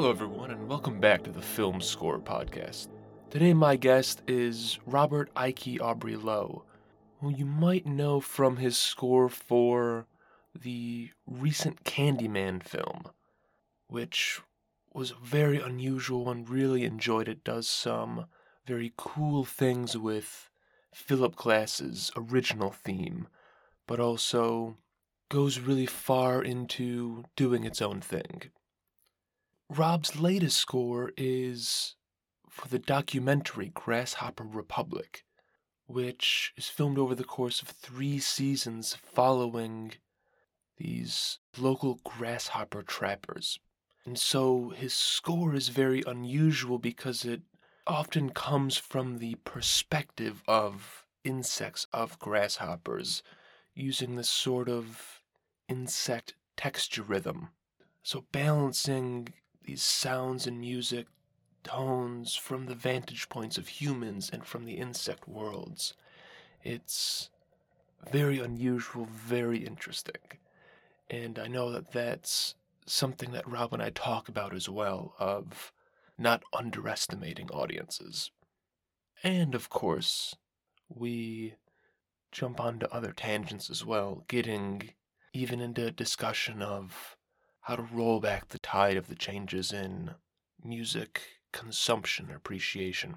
Hello, everyone, and welcome back to the Film Scorer podcast. Today, my guest is Robert Aiki Aubrey Lowe, who you might know from his score for the recent Candyman film, which was very unusual one. really enjoyed it. Does some very cool things with Philip Glass's original theme, but also goes really far into doing its own thing. Rob's latest score is for the documentary Grasshopper Republic, which is filmed over the course of three seasons following these local grasshopper trappers. And so his score is very unusual because it often comes from the perspective of insects, of grasshoppers, using this sort of insect texture rhythm. So balancing these sounds and music tones from the vantage points of humans and from the insect worlds. It's very unusual, very interesting. And I know that that's something that Rob and I talk about as well of not underestimating audiences. And of course, we jump onto other tangents as well, getting even into discussion of how to roll back the tide of the changes in music consumption appreciation.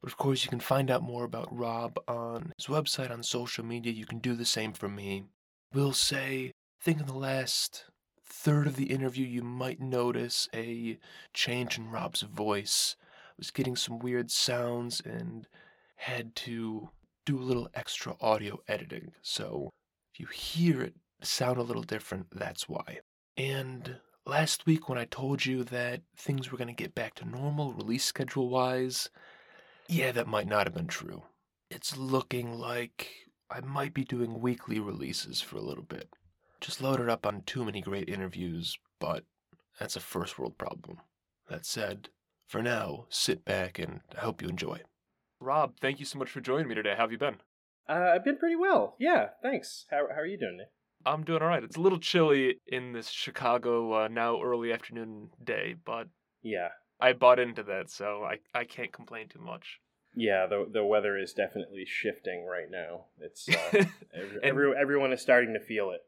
But of course, you can find out more about Rob on his website, on social media. You can do the same for me. We'll say, think in the last third of the interview, you might notice a change in Rob's voice. I was getting some weird sounds and had to do a little extra audio editing. So if you hear it sound a little different, that's why. And last week, when I told you that things were going to get back to normal, release schedule wise, yeah, that might not have been true. It's looking like I might be doing weekly releases for a little bit. Just loaded up on too many great interviews, but that's a first world problem. That said, for now, sit back and I hope you enjoy. Rob, thank you so much for joining me today. How have you been? Uh, I've been pretty well. Yeah, thanks. How, how are you doing, Nick? I'm doing all right. It's a little chilly in this Chicago uh, now early afternoon day, but Yeah. I bought into that, so I, I can't complain too much. Yeah, the the weather is definitely shifting right now. It's uh, every, everyone is starting to feel it.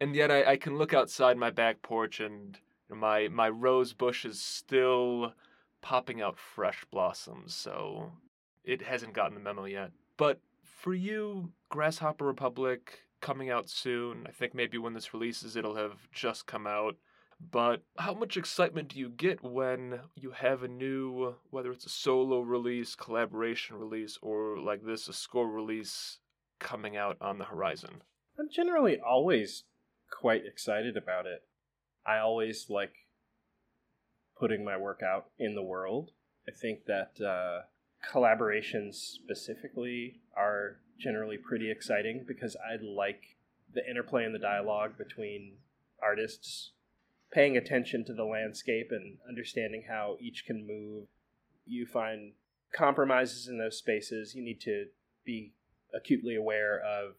and yet I, I can look outside my back porch and my my rose bush is still popping out fresh blossoms, so it hasn't gotten the memo yet. But for you, Grasshopper Republic coming out soon. I think maybe when this releases it'll have just come out. But how much excitement do you get when you have a new, whether it's a solo release, collaboration release, or like this, a score release coming out on the horizon? I'm generally always quite excited about it. I always like putting my work out in the world. I think that uh, collaborations specifically are generally pretty exciting because I like the interplay and the dialogue between artists, paying attention to the landscape and understanding how each can move. You find compromises in those spaces. You need to be acutely aware of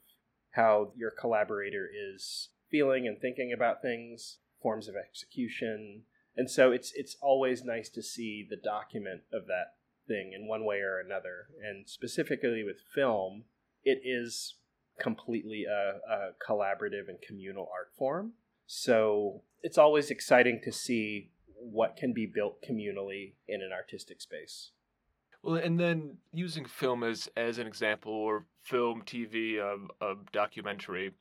how your collaborator is feeling and thinking about things, forms of execution. And so it's it's always nice to see the document of that thing in one way or another. And specifically with film, it is completely a, a collaborative and communal art form. So it's always exciting to see what can be built communally in an artistic space. Well, and then using film as as an example, or film, TV, um, a documentary,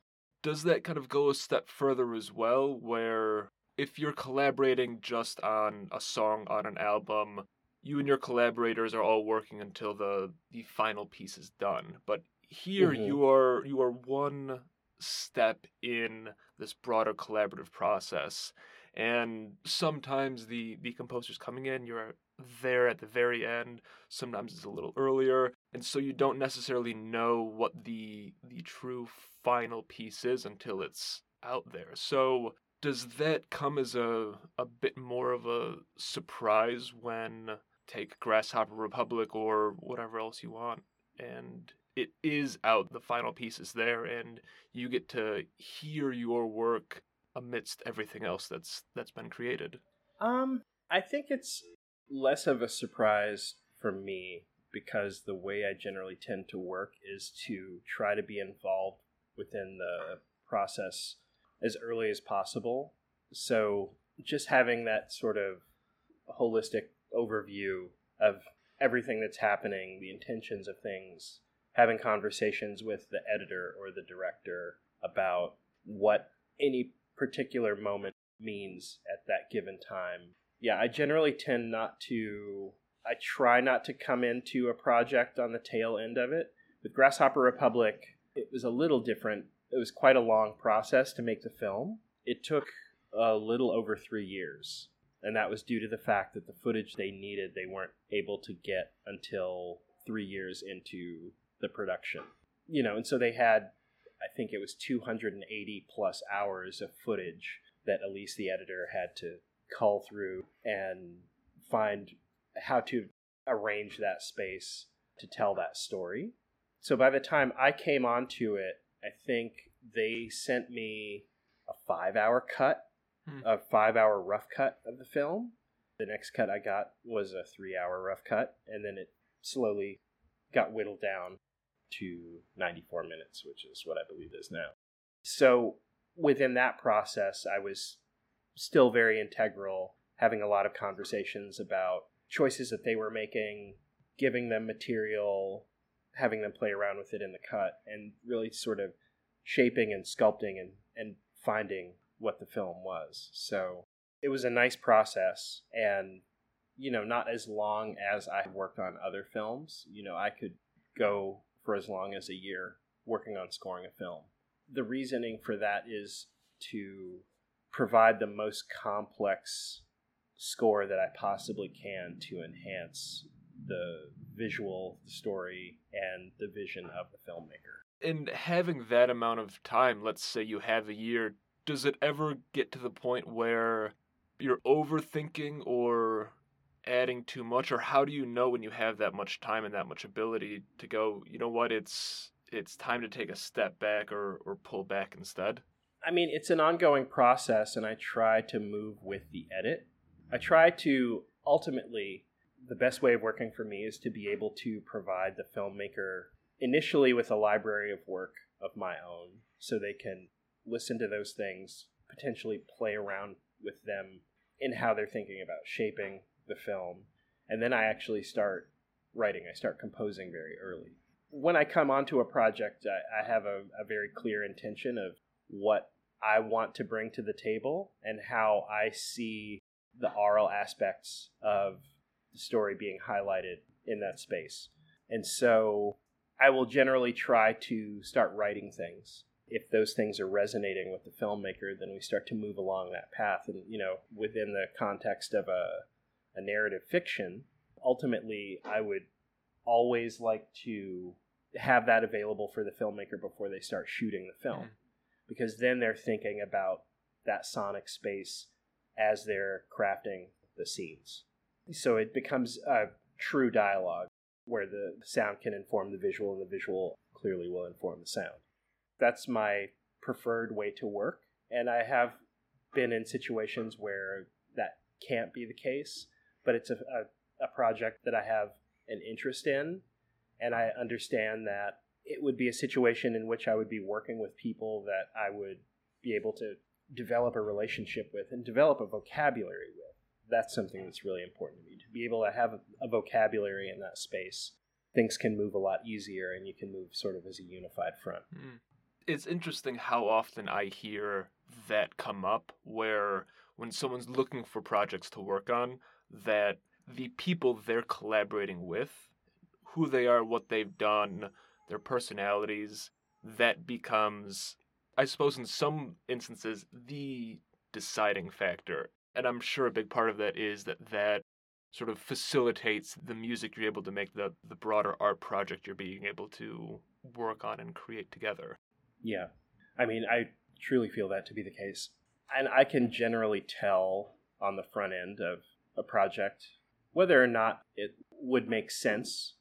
does that kind of go a step further as well? Where if you're collaborating just on a song on an album, you and your collaborators are all working until the the final piece is done. But here Mhm. you are you are one step in this broader collaborative process. And sometimes the the composer's coming in, you're there at the very end. Sometimes it's a little earlier, and so you don't necessarily know what the the true final piece is until it's out there. So does that come as a a bit more of a surprise when take Grasshopper Republic or whatever else you want and it is out the final piece is there and you get to hear your work amidst everything else that's that's been created Um, I think it's less of a surprise for me because the way I generally tend to work is to try to be involved within the process as early as possible. So just having that sort of holistic overview of everything that's happening, the intentions of things, having conversations with the editor or the director about what any particular moment means at that given time. Yeah, I generally tend not to I try not to come into a project on the tail end of it. With Grasshopper Republic, it was a little different. It was quite a long process to make the film. It took a little over three years. And that was due to the fact that the footage they needed, they weren't able to get until three years into the production. You know, and so they had, I think it was 280 plus hours of footage that Elise, the editor, had to cull through and find how to arrange that space to tell that story. So by the time I came onto it, I think they sent me a five hour cut, hmm. a five hour rough cut of the film. The next cut I got was a three hour rough cut, and then it slowly got whittled down to 94 minutes, which is what I believe is now. So within that process, I was still very integral, having a lot of conversations about choices that they were making, giving them material, having them play around with it in the cut, and really sort of shaping and sculpting and, and finding what the film was. So it was a nice process and you know not as long as I worked on other films. You know, I could go for as long as a year working on scoring a film. The reasoning for that is to provide the most complex score that I possibly can to enhance the visual the story and the vision of the filmmaker. And having that amount of time, let's say you have a year, does it ever get to the point where you're overthinking or adding too much? Or how do you know when you have that much time and that much ability to go, you know what, it's it's time to take a step back or or pull back instead? I mean, it's an ongoing process and I try to move with the edit. I try to ultimately, the best way of working for me is to be able to provide the filmmaker initially with a library of work of my own so they can listen to those things, potentially play around with them in how they're thinking about shaping the film. And then I actually start writing, I start composing very early. When I come onto a project, I, I have a, a very clear intention of what I want to bring to the table and how I see the oral aspects of the story being highlighted in that space. And so I will generally try to start writing things. If those things are resonating with the filmmaker, then we start to move along that path. And, you know, within the context of a, a narrative fiction, ultimately, I would always like to have that available for the filmmaker before they start shooting the film. Mm. Because then they're thinking about that sonic space as they're crafting the scenes. So it becomes a true dialogue where the sound can inform the visual and the visual clearly will inform the sound. That's my preferred way to work. And I have been in situations where that can't be the case, but it's a, a, a project that I have an interest in. And I understand that it would be a situation in which I would be working with people that I would be able to develop a relationship with and develop a vocabulary with. That's something that's really important to me to be able to have a, vocabulary in that space. Things can move a lot easier and you can move sort of as a unified front. Mm. It's interesting how often I hear that come up where when someone's looking for projects to work on, that the people they're collaborating with, who they are, what they've done, their personalities, that becomes I suppose in some instances, the deciding factor. And I'm sure a big part of that is that that sort of facilitates the music you're able to make, the, the broader art project you're being able to work on and create together. Yeah. I mean, I truly feel that to be the case. And I can generally tell on the front end of a project whether or not it would make sense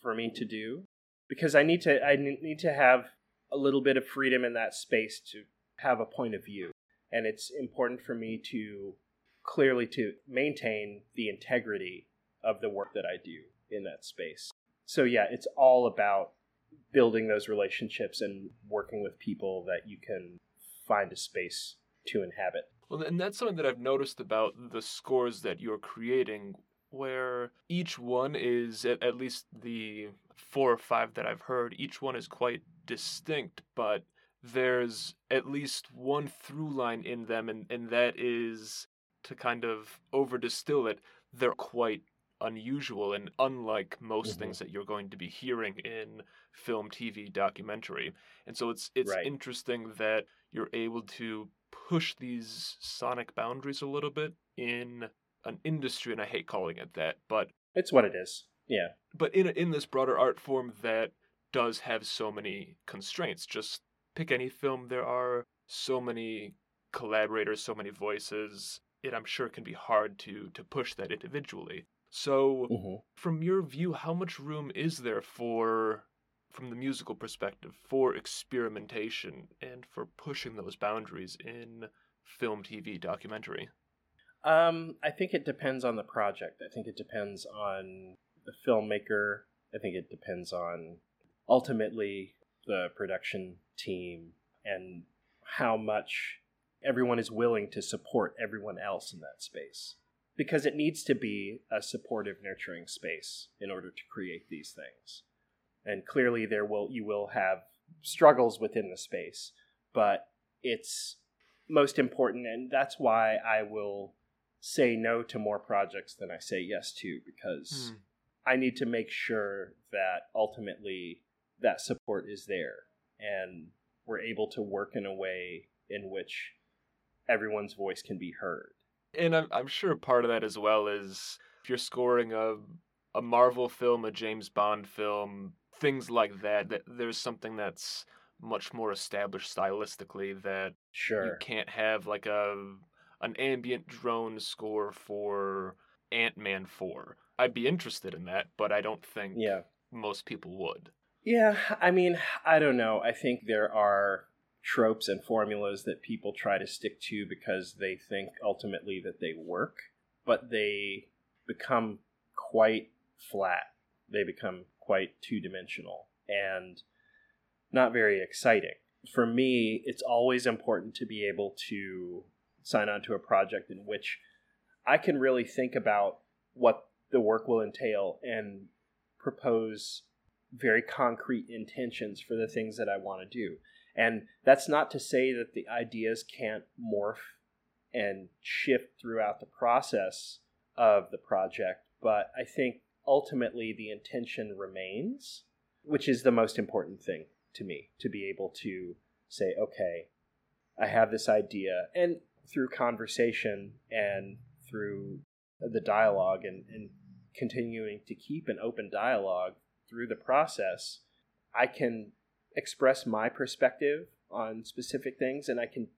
for me to do because I need to I need to have a little bit of freedom in that space to have a point of view. And it's important for me to clearly to maintain the integrity of the work that I do in that space. So yeah, it's all about building those relationships and working with people that you can find a space to inhabit. Well, and that's something that I've noticed about the scores that you're creating, where each one is, at, at least the four or five that I've heard, each one is quite distinct, but there's at least one through line in them, and, and that is to kind of over distill it, they're quite unusual and unlike most mm-hmm. things that you're going to be hearing in film, TV, documentary. And so it's it's right. interesting that you're able to push these sonic boundaries a little bit in an industry, and I hate calling it that, but it's what it is. Yeah. But in in this broader art form that does have so many constraints. Just pick any film. There are so many collaborators, so many voices. It I'm sure can be hard to to push that individually. So, mm-hmm. from your view, how much room is there for, from the musical perspective, for experimentation and for pushing those boundaries in film, TV, documentary? Um, I think it depends on the project. I think it depends on the filmmaker. I think it depends on ultimately the production team and how much everyone is willing to support everyone else in that space because it needs to be a supportive nurturing space in order to create these things and clearly there will you will have struggles within the space but it's most important and that's why i will say no to more projects than i say yes to because hmm. i need to make sure that ultimately that support is there and we're able to work in a way in which everyone's voice can be heard and I'm, I'm sure part of that as well is if you're scoring a a Marvel film, a James Bond film, things like that, that there's something that's much more established stylistically that sure you can't have like a an ambient drone score for Ant-Man 4. I'd be interested in that, but I don't think yeah. most people would. Yeah, I mean, I don't know. I think there are tropes and formulas that people try to stick to because they think ultimately that they work, but they become quite flat. They become quite two dimensional and not very exciting. For me, it's always important to be able to sign on to a project in which I can really think about what the work will entail and propose very concrete intentions for the things that I want to do. And that's not to say that the ideas can't morph and shift throughout the process of the project, but I think ultimately the intention remains, which is the most important thing to me to be able to say, okay, I have this idea. And through conversation and through the dialogue and, and continuing to keep an open dialogue through the process, I can express my perspective on specific things and I can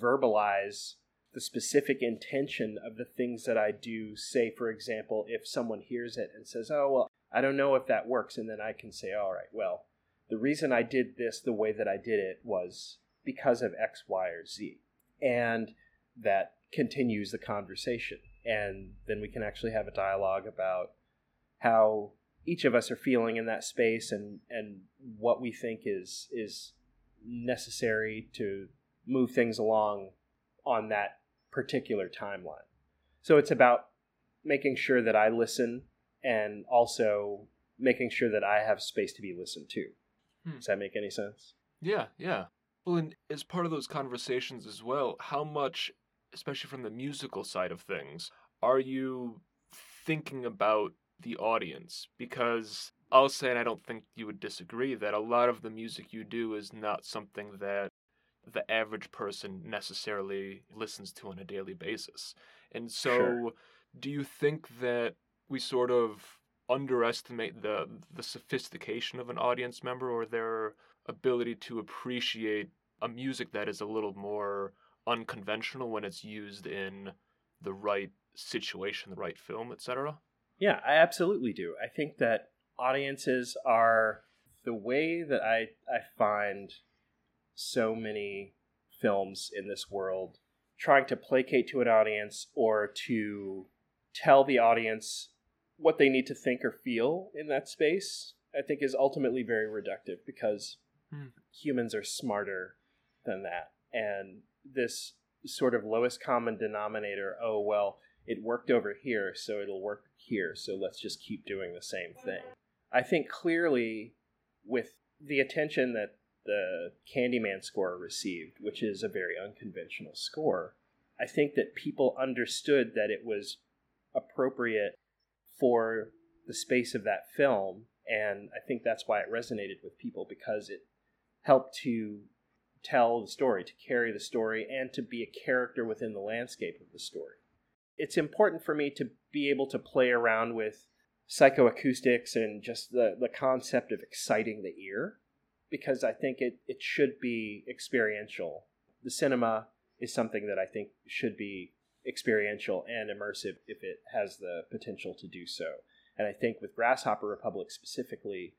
verbalize the specific intention of the things that I do. Say, for example, if someone hears it and says, Oh, well, I don't know if that works. And then I can say, All right, well, the reason I did this the way that I did it was because of X, Y, or Z. And that continues the conversation. And then we can actually have a dialogue about how each of us are feeling in that space and and what we think is is necessary to move things along on that particular timeline. So it's about making sure that I listen and also making sure that I have space to be listened to. Hmm. Does that make any sense? Yeah, yeah. Well, and as part of those conversations as well, how much, especially from the musical side of things, are you thinking about the audience because I'll say, and I don't think you would disagree, that a lot of the music you do is not something that the average person necessarily listens to on a daily basis. And so, sure. do you think that we sort of underestimate the the sophistication of an audience member or their ability to appreciate a music that is a little more unconventional when it's used in the right situation, the right film, etc.? Yeah, I absolutely do. I think that audiences are the way that I I find so many films in this world trying to placate to an audience or to tell the audience what they need to think or feel in that space, I think is ultimately very reductive because Hmm. humans are smarter than that. And this sort of lowest common denominator, oh, well, it worked over here, so it'll work here, so let's just keep doing the same thing. I think clearly with the attention that the Candyman score received, which is a very unconventional score, I think that people understood that it was appropriate for the space of that film, and I think that's why it resonated with people because it helped to tell the story, to carry the story, and to be a character within the landscape of the story. It's important for me to be able to play around with psychoacoustics and just the, the concept of exciting the ear because I think it, it should be experiential. The cinema is something that I think should be experiential and immersive if it has the potential to do so. And I think with Grasshopper Republic specifically,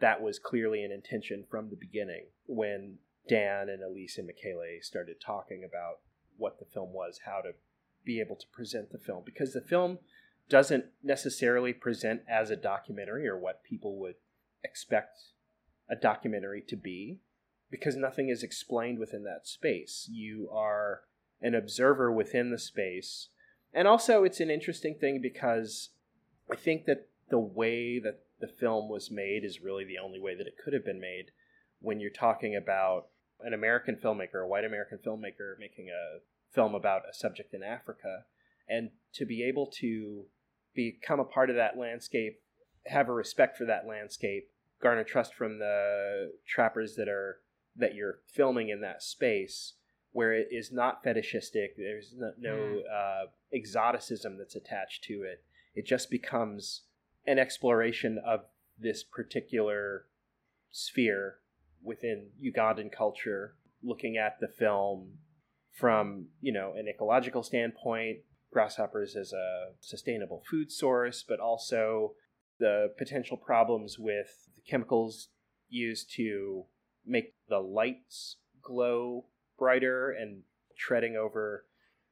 that was clearly an intention from the beginning when Dan and Elise and Michele started talking about what the film was, how to be able to present the film. Because the film doesn't necessarily present as a documentary or what people would expect a documentary to be, because nothing is explained within that space. You are an observer within the space. And also, it's an interesting thing because I think that the way that the film was made is really the only way that it could have been made when you're talking about an American filmmaker, a white American filmmaker making a film about a subject in Africa. And to be able to become a part of that landscape, have a respect for that landscape, garner trust from the trappers that are that you're filming in that space where it is not fetishistic there's no, no uh, exoticism that's attached to it it just becomes an exploration of this particular sphere within ugandan culture looking at the film from you know an ecological standpoint grasshoppers as a sustainable food source but also the potential problems with the chemicals used to make the lights glow brighter and treading over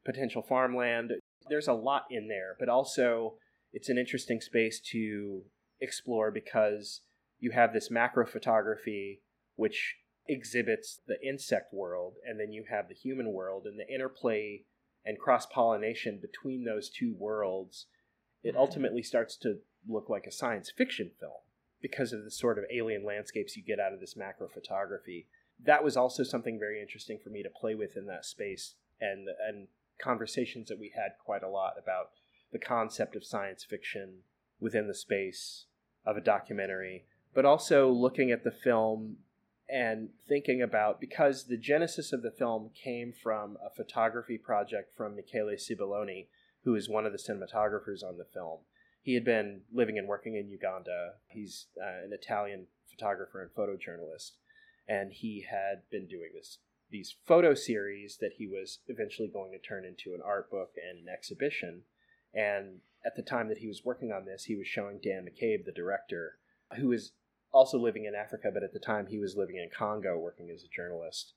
potential farmland. There's a lot in there, but also it's an interesting space to explore because you have this macro photography which exhibits the insect world and then you have the human world and the interplay and cross pollination between those two worlds it mm-hmm. ultimately starts to look like a science fiction film because of the sort of alien landscapes you get out of this macro photography. That was also something very interesting for me to play with in that space and and conversations that we had quite a lot about the concept of science fiction within the space of a documentary, but also looking at the film and thinking about because the genesis of the film came from a photography project from Michele Sibiloni, who is one of the cinematographers on the film he had been living and working in Uganda. He's uh, an Italian photographer and photojournalist, and he had been doing this these photo series that he was eventually going to turn into an art book and an exhibition. And at the time that he was working on this, he was showing Dan McCabe, the director, who was also living in Africa, but at the time he was living in Congo working as a journalist.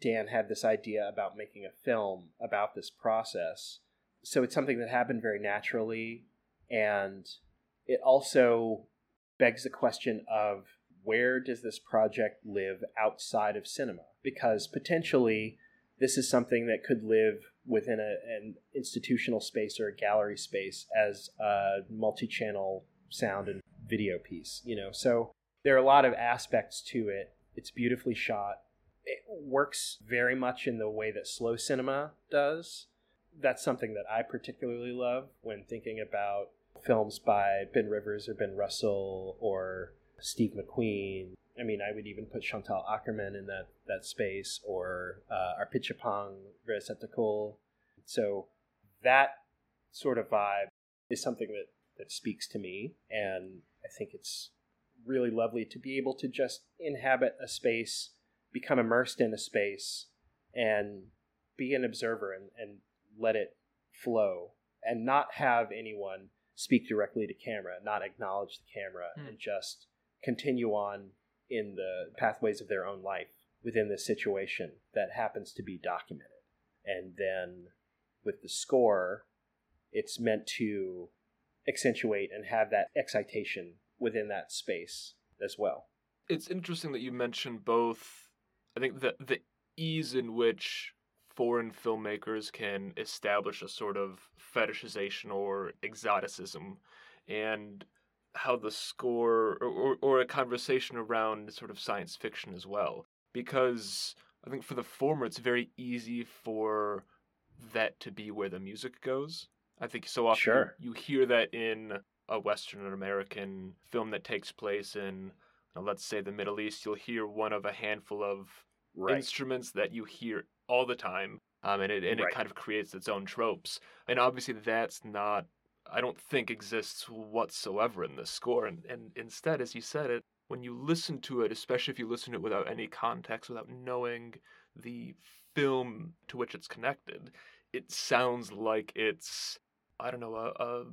Dan had this idea about making a film about this process. So it's something that happened very naturally and it also begs the question of where does this project live outside of cinema? Because potentially this is something that could live within a, an institutional space or a gallery space as a multi-channel sound and video piece. You know, so there are a lot of aspects to it. It's beautifully shot. It works very much in the way that slow cinema does. That's something that I particularly love when thinking about films by Ben Rivers or Ben Russell or Steve McQueen. I mean, I would even put Chantal Akerman in that, that space or uh, Apichatpong Weerasethakul. So that sort of vibe is something that, that speaks to me. And I think it's really lovely to be able to just inhabit a space, become immersed in a space, and be an observer and, and let it flow and not have anyone speak directly to camera, not acknowledge the camera, Hmm. and just continue on in the pathways of their own life within this situation that happens to be documented. And then with the score, it's meant to accentuate and have that excitation within that space as well. It's interesting that you mentioned both. I think the the ease in which foreign filmmakers can establish a sort of fetishization or exoticism, and how the score or, or, or a conversation around sort of science fiction as well. Because I think for the former, it's very easy for that to be where the music goes. I think so often Sure. you hear that in a Western American film that takes place in, let's say, the Middle East. You'll hear one of a handful of Right. instruments that you hear all the time, um, and it and Right. it kind of creates its own tropes. And obviously, that's not. I don't think exists whatsoever in this score. And and instead, as you said it, when you listen to it, especially if you listen to it without any context, without knowing the film to which it's connected, it sounds like it's I don't know a, a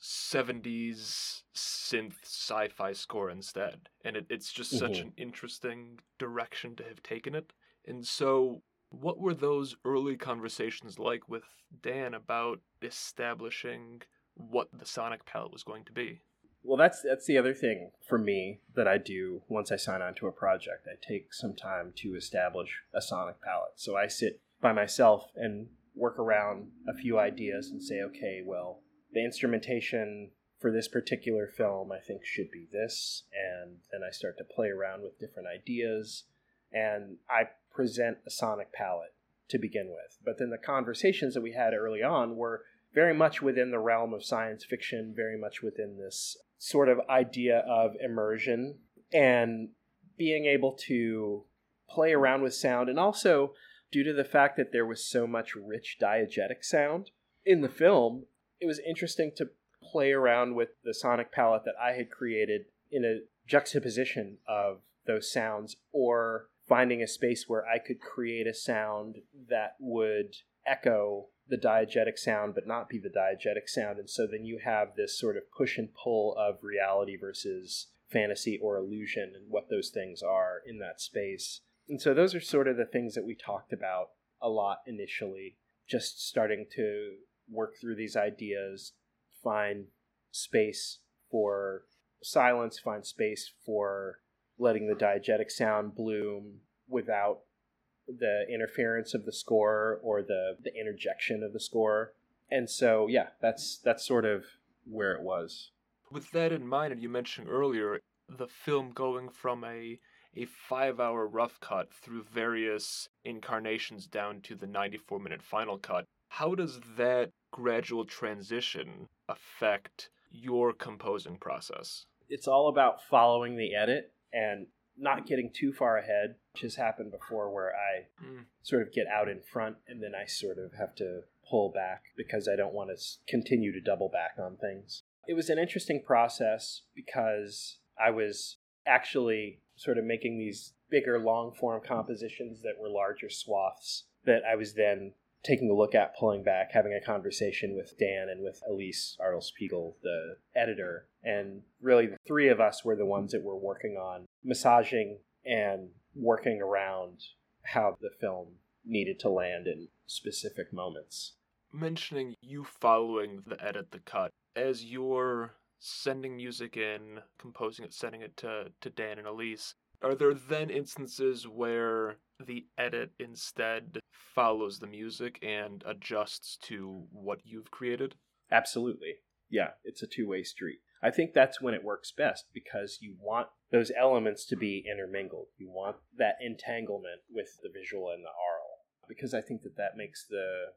70s synth sci-fi score instead and it, it's just such Mhm. an interesting direction to have taken it and so what were those early conversations like with dan about establishing what the sonic palette was going to be Well, that's that's the other thing for me that I do once I sign on to a project. I take some time to establish a sonic palette. So I sit by myself and work around a few ideas and say, okay, well, the instrumentation for this particular film I think should be this, and then I start to play around with different ideas, and I present a sonic palette to begin with. But then the conversations that we had early on were very much within the realm of science fiction, very much within this sort of idea of immersion and being able to play around with sound. And also, due to the fact that there was so much rich diegetic sound in the film, it was interesting to play around with the sonic palette that I had created in a juxtaposition of those sounds or finding a space where I could create a sound that would echo the diegetic sound but not be the diegetic sound. And so then you have this sort of push and pull of reality versus fantasy or illusion and what those things are in that space. And so those are sort of the things that we talked about a lot initially just starting to work through these ideas find space for silence find space for letting the diegetic sound bloom without the interference of the score or the the interjection of the score. And so yeah, that's that's sort of where it was. with that in mind and you mentioned earlier the film going from a a five hour rough cut through various incarnations down to the 94 minute final cut how does that gradual transition affect your composing process It's all about following the edit and not getting too far ahead, which has happened before where I Mm. sort of get out in front and then I sort of have to pull back because I don't want to continue to double back on things. It was an interesting process because I was actually sort of making these bigger long form compositions that were larger swaths that I was then taking a look at, pulling back, having a conversation with Dan and with Elise Arnold Spiegel, the editor. And really, the three of us were the ones that were working on massaging and working around how the film needed to land in specific moments. mentioning you following the edit the cut as you're sending music in composing it sending it to, to dan and elise are there then instances where the edit instead follows the music and adjusts to what you've created Absolutely. Yeah, it's a two way street. I think that's when it works best because you want those elements to be intermingled. You want that entanglement with the visual and the aural because I think that that makes the,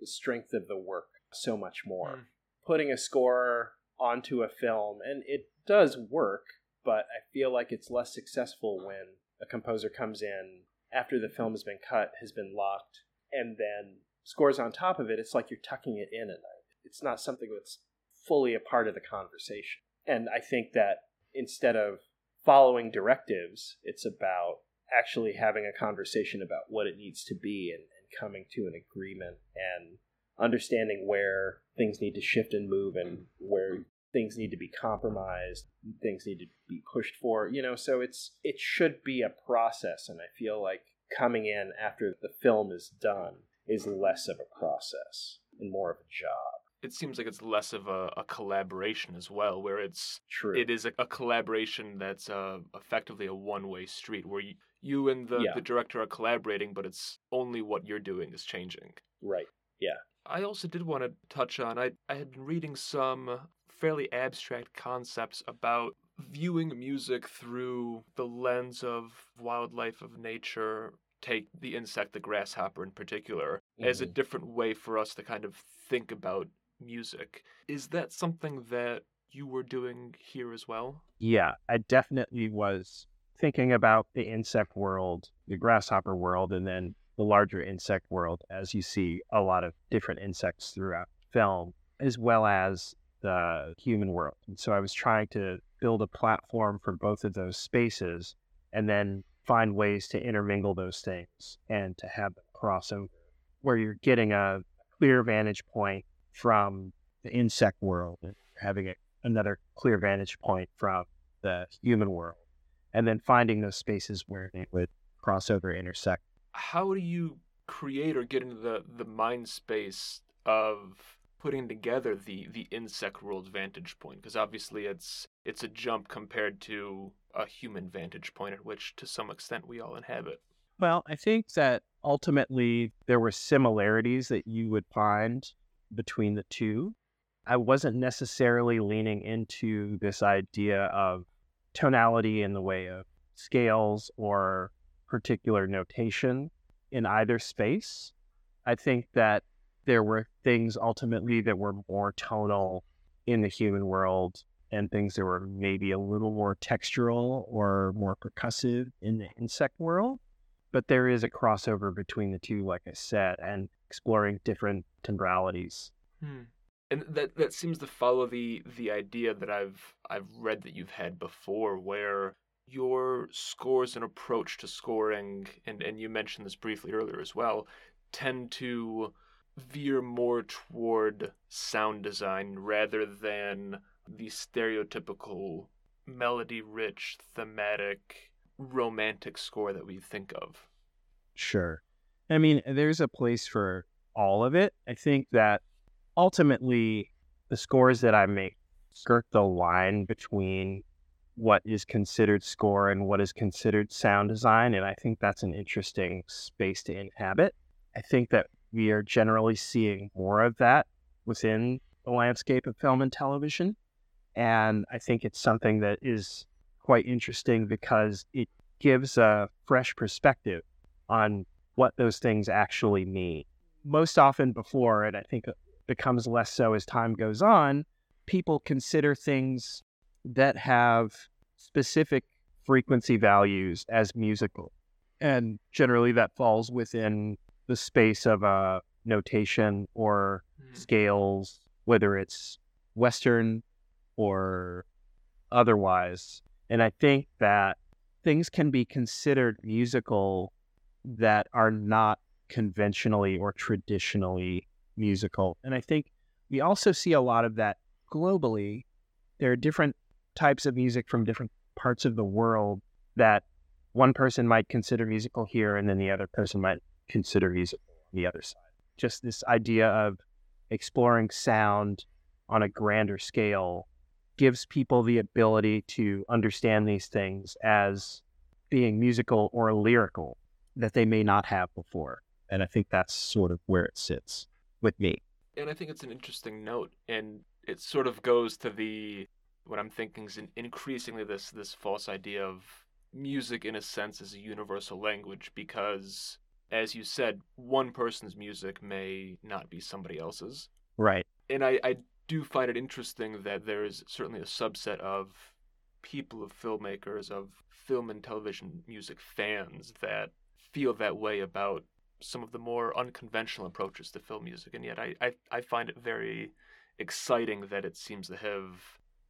the strength of the work so much more. Mm. Putting a score onto a film, and it does work, but I feel like it's less successful when a composer comes in after the film has been cut, has been locked, and then scores on top of it. It's like you're tucking it in at night it's not something that's fully a part of the conversation. And I think that instead of following directives, it's about actually having a conversation about what it needs to be and, and coming to an agreement and understanding where things need to shift and move and where things need to be compromised, things need to be pushed for, you know, so it's it should be a process and I feel like coming in after the film is done is less of a process and more of a job. It seems like it's less of a, a collaboration as well, where it's True. it is a, a collaboration that's uh, effectively a one way street, where you, you and the, Yeah. the director are collaborating, but it's only what you're doing is changing. right. Yeah I also did want to touch on I, I had been reading some fairly abstract concepts about viewing music through the lens of wildlife of nature take the insect the grasshopper in particular as a Mhm. different way for us to kind of think about music is that something that you were doing here as well Yeah, I definitely was thinking about the insect world, the grasshopper world, and then the larger insect world as you see a lot of different insects throughout film, as well as the human world. And so I was trying to build a platform for both of those spaces and then find ways to intermingle those things and to have them cross over where you're getting a clear vantage point from the insect world and having a, another clear vantage point from the human world and then finding those spaces where they would cross over intersect how do you create or get into the the mind space of putting together the the insect world vantage point because obviously it's it's a jump compared to a human vantage point at which to some extent we all inhabit. Well i think that ultimately there were similarities that you would find between the two. I wasn't necessarily leaning into this idea of tonality in the way of scales or particular notation in either space. I think that there were things ultimately that were more tonal in the human world and things that were maybe a little more textural or more percussive in the insect world. But there is a crossover between the two, like I said, and exploring different temporalities. Hmm. And that that seems to follow the the idea that I've I've read that you've had before, where your scores and approach to scoring, and and you mentioned this briefly earlier as well, tend to veer more toward sound design rather than the stereotypical melody rich thematic romantic score that we think of Sure. I mean, there's a place for all of it. I think that ultimately the scores that I make skirt the line between what is considered score and what is considered sound design. And I think that's an interesting space to inhabit. I think that we are generally seeing more of that within the landscape of film and television. And I think it's something that is quite interesting because it gives a fresh perspective on what those things actually mean. Most often before, and I think it becomes less so as time goes on, people consider things that have specific frequency values as musical. And generally that falls within the space of a notation or hmm. scales, whether it's Western or otherwise. And I think that things can be considered musical that are not conventionally or traditionally musical. And I think we also see a lot of that globally. There are different types of music from different parts of the world that one person might consider musical here and then the other person might consider musical on the other side. Just this idea of exploring sound on a grander scale gives people the ability to understand these things as being musical or lyrical that they may not have before. And I think that's sort of where it sits with me. and I think it's an interesting note, and it sort of goes to the what I'm thinking is in, increasingly this this false idea of music in a sense as a universal language because as you said, one person's music may not be somebody else's. Right. And I, I do find it interesting that there is certainly a subset of people, of filmmakers, of film and television music fans that feel that way about some of the more unconventional approaches to film music. And yet I, I, I find it very exciting that it seems to have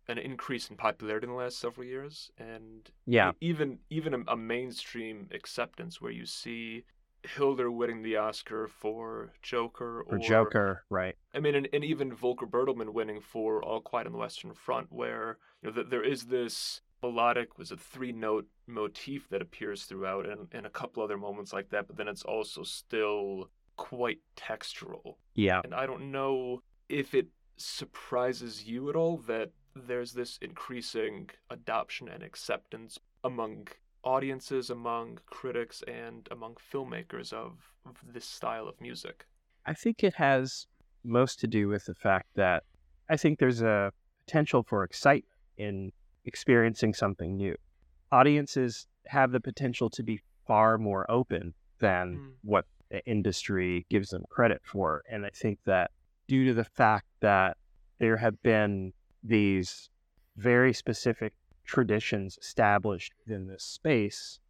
an increase in popularity in the last several years and Yeah. even even a, a mainstream acceptance where you see Hildur winning the Oscar for Joker or Joker, right. I mean, and, and even Volker Bertelmann winning for All Quiet on the Western Front, where you know th- there is this melodic, was a three note motif that appears throughout, and, and a couple other moments like that. But then it's also still quite textural. Yeah. And I don't know if it surprises you at all that there's this increasing adoption and acceptance among audiences, among critics, and among filmmakers of, of this style of music. I think it has most to do with the fact that I think there's a potential for excitement in experiencing something new. Audiences have the potential to be far more open than Mm. what the industry gives them credit for. And I think that due to the fact that there have been these very specific traditions established within this space,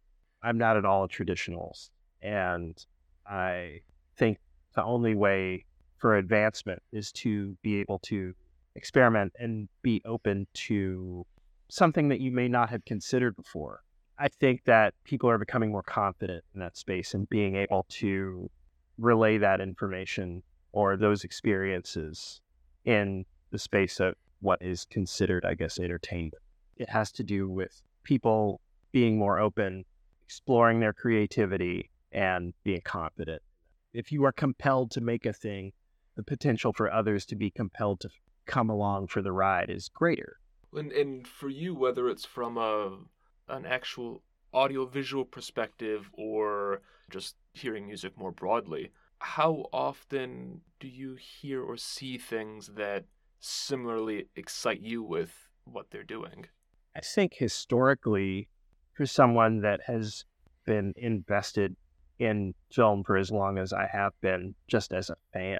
I'm not at all a traditionalist. And I think the only way for advancement is to be able to experiment and be open to something that you may not have considered before. I think that people are becoming more confident in that space and being able to relay that information or those experiences in the space of what is considered, I guess, entertainment. It has to do with people being more open, exploring their creativity, and being confident. If you are compelled to make a thing, the potential for others to be compelled to come along for the ride is greater. And, and for you, whether it's from a an actual audiovisual perspective or just hearing music more broadly, how often do you hear or see things that similarly excite you with what they're doing? I think historically, for someone that has been invested in film for as long as I have been, just as a fan,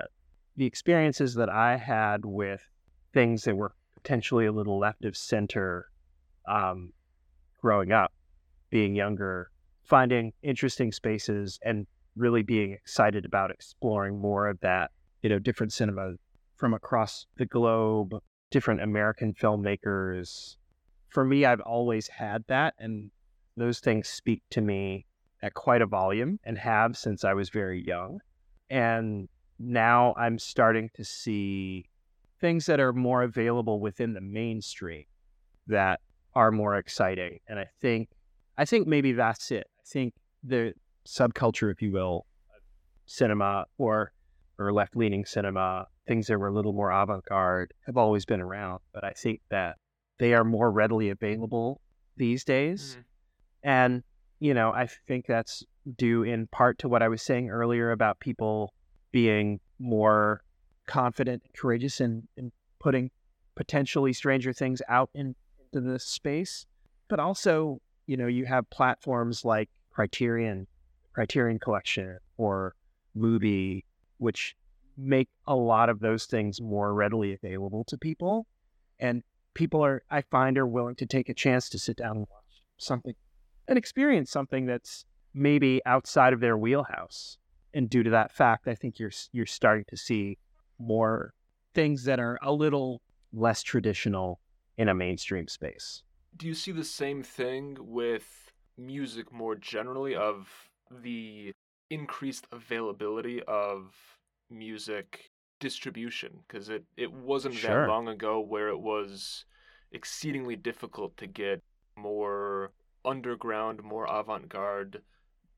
the experiences that I had with things that were potentially a little left of center um, growing up, being younger, finding interesting spaces and really being excited about exploring more of that, you know, different cinema from across the globe, different American filmmakers. For me, I've always had that, and those things speak to me at quite a volume and have since I was very young. And now I'm starting to see things that are more available within the mainstream that are more exciting. And I think I think maybe that's it. I think the subculture, if you will, cinema or or left leaning cinema, things that were a little more avant garde have always been around. But I think that they are more readily available these days. Mhm. And, you know, I think that's due in part to what I was saying earlier about people being more confident and courageous in, in putting potentially stranger things out in, into the space. But also, you know, you have platforms like Criterion, Criterion Collection, or Mubi, which make a lot of those things more readily available to people. And people are, I find, are willing to take a chance to sit down and watch something and experience something that's maybe outside of their wheelhouse. And due to that fact, I think you're you're starting to see more things that are a little less traditional in a mainstream space. Do you see the same thing with music more generally of the increased availability of music distribution? Because it, it wasn't Sure. that long ago where it was exceedingly difficult to get more underground, more avant garde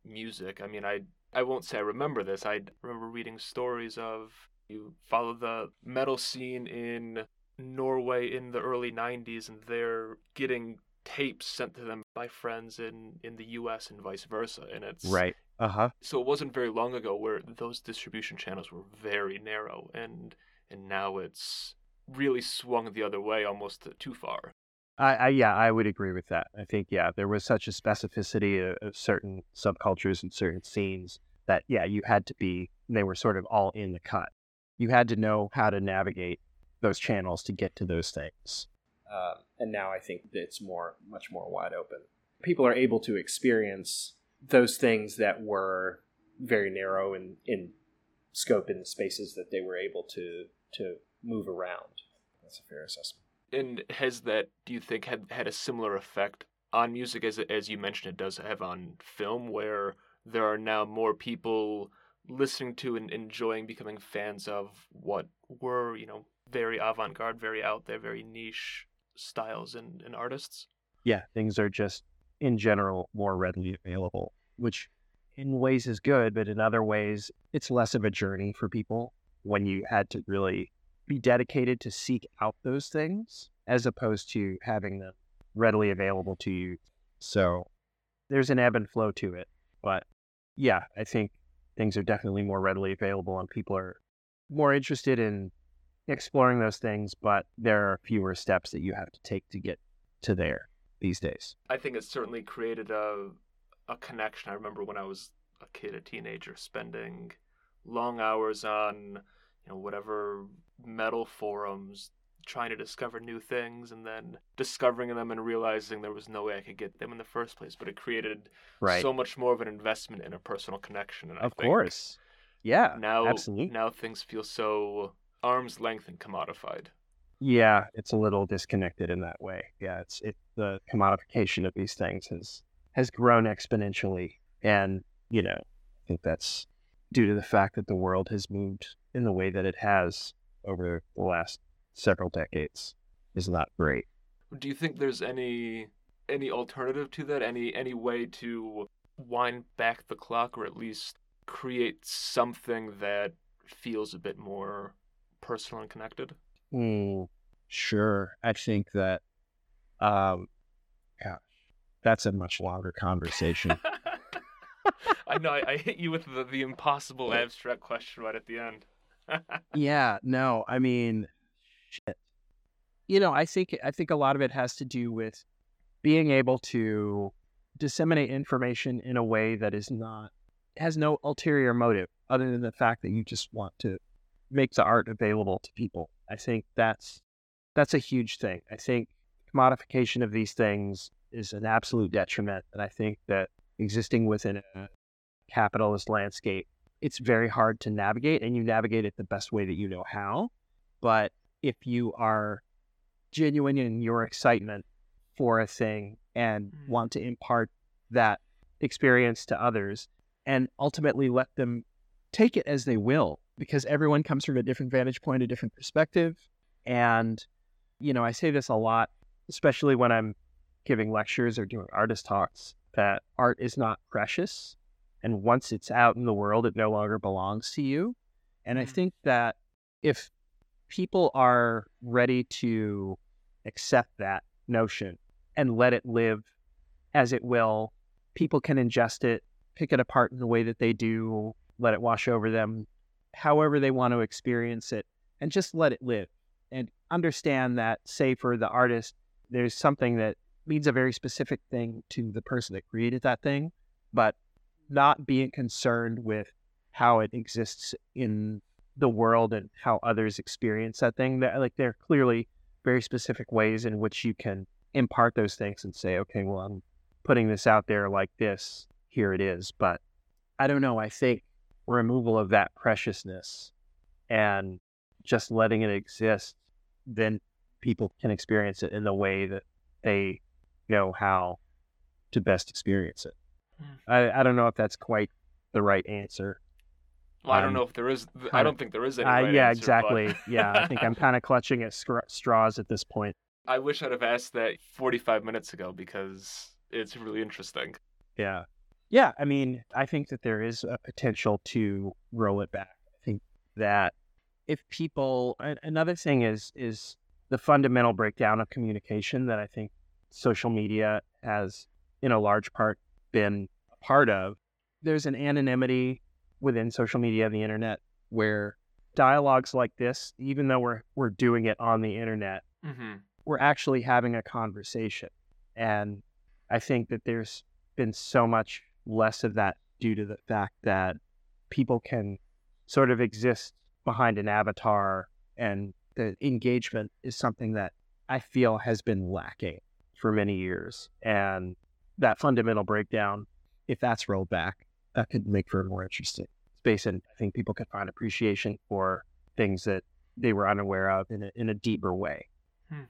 music. I mean, I I won't say I remember this. I remember reading stories of you follow the metal scene in Norway in the early 90s and they're getting tapes sent to them by friends in in the US and vice versa and it's Right. Uh huh. so it wasn't very long ago where those distribution channels were very narrow and and now it's really swung the other way almost too far. I, I yeah, I would agree with that. I think yeah, there was such a specificity of, of certain subcultures and certain scenes that yeah, you had to be. They were sort of all in the cut. You had to know how to navigate those channels to get to those things. Um, and now I think that it's more, much more wide open. People are able to experience those things that were very narrow in, in scope in the spaces that they were able to to move around. That's a fair assessment. And has that do you think had had a similar effect on music as as you mentioned it does have on film where there are now more people listening to and enjoying becoming fans of what were, you know, very avant-garde, very out there, very niche styles and, and artists? Yeah, things are just in general more readily available, which in ways is good, but in other ways, it's less of a journey for people when you had to really be dedicated to seek out those things as opposed to having them readily available to you. So there's an ebb and flow to it. But yeah, I think things are definitely more readily available and people are more interested in exploring those things, but there are fewer steps that you have to take to get to there these days. I think it's certainly created a a connection. I remember when I was a kid, a teenager, spending long hours on you know whatever metal forums trying to discover new things and then discovering them and realizing there was no way I could get them in the first place. But it created Right. so much more of an investment in a personal connection. And I of course. Yeah. now absolutely. now things feel so arm's length and commodified. Yeah, it's a little disconnected in that way. Yeah, it's it the commodification of these things has has grown exponentially, and you know, I think that's due to the fact that the world has moved in the way that it has over the last several decades. Is not great. Do you think there's any any alternative to that? Any any way to wind back the clock or at least create something that feels a bit more personal and connected? Hmm. Sure. I think that, um, gosh, that's a much longer conversation. I know I, I hit you with the, the impossible abstract question right at the end. yeah, no, I mean, shit. You know, I think I think a lot of it has to do with being able to disseminate information in a way that is not has no ulterior motive other than the fact that you just want to make the art available to people. I think that's that's a huge thing. I think commodification of these things is an absolute detriment, and I think that existing within a capitalist landscape it's very hard to navigate and you navigate it the best way that you know how. But if you are genuine in your excitement for a thing and Mm. want to impart that experience to others and ultimately let them take it as they will, because everyone comes from a different vantage point, a different perspective. And, you know, I say this a lot, especially when I'm giving lectures or doing artist talks, that art is not precious and once it's out in the world, it no longer belongs to you. And I Mm. think that if people are ready to accept that notion and let it live as it will, people can ingest it, pick it apart in the way that they do, let it wash over them, however they want to experience it, and just let it live. And understand that, say, for the artist, there's something that means a very specific thing to the person that created that thing, but not being concerned with how it exists in the world and how others experience that thing. That like there are clearly very specific ways in which you can impart those things and say, okay, well, I'm putting this out there like this. Here it is. But I don't know. I think removal of that preciousness and just letting it exist, then people can experience it in the way that they know how to best experience it. Hmm. I, I don't know if that's quite the right answer. Well, I don't Um, know if there is. I don't think there is any. Uh, right yeah, answer, but- exactly. yeah, I think I'm kind of clutching at scr- straws at this point. I wish I'd have asked that 45 minutes ago because it's really interesting. Yeah. Yeah. I mean, I think that there is a potential to roll it back. I think that if people, another thing is, is the fundamental breakdown of communication that I think social media has, in a large part, been a part of. There's an anonymity within social media and the internet where dialogues like this, even though we're, we're doing it on the internet, Mm-hmm. we're actually having a conversation. And I think that there's been so much less of that due to the fact that people can sort of exist behind an avatar and the engagement is something that I feel has been lacking for many years. And that fundamental breakdown, if that's rolled back, that could make for a more interesting space. And I think people could find appreciation for things that they were unaware of in a, in a deeper way. Hmm.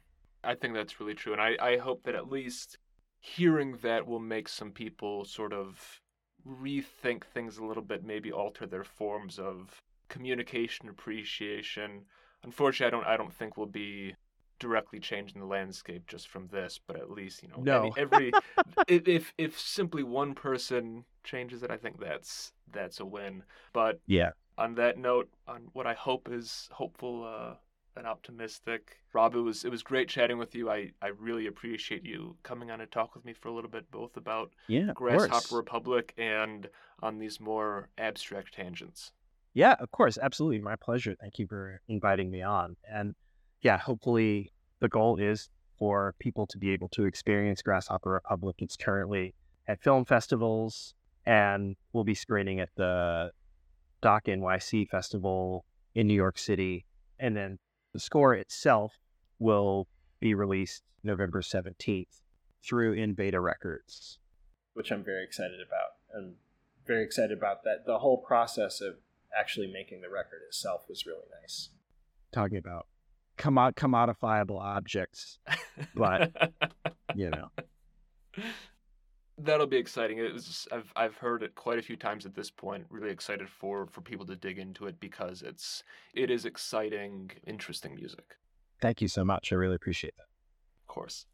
I think that's really true. And I, I hope that at least hearing that will make some people sort of rethink things a little bit, maybe alter their forms of communication, appreciation. Unfortunately, I don't I don't think we'll be directly changing the landscape just from this, but at least you know No. any, every if, if if simply one person changes it, I think that's that's a win. But Yeah. on that note, on what I hope is hopeful uh, and optimistic, Rob, it was it was great chatting with you. I I really appreciate you coming on and talk with me for a little bit, both about Yeah. Grasshopper. Republic and on these more abstract tangents. Yeah, of course. Absolutely. My pleasure. Thank you for inviting me on. And yeah, hopefully the goal is for people to be able to experience Grasshopper Republic. It's currently at film festivals and we'll be screening at the Doc NYC Festival in New York City. And then the score itself will be released November 17th through Invada Records. which I'm very excited about. I'm very excited about that. The whole process of actually making the record itself was really nice. Talking about commodifiable objects, but you know. That'll be exciting. It was I've I've heard it quite a few times at this point. Really excited for for people to dig into it because it's it is exciting, interesting music. Thank you so much. I really appreciate that. Of course.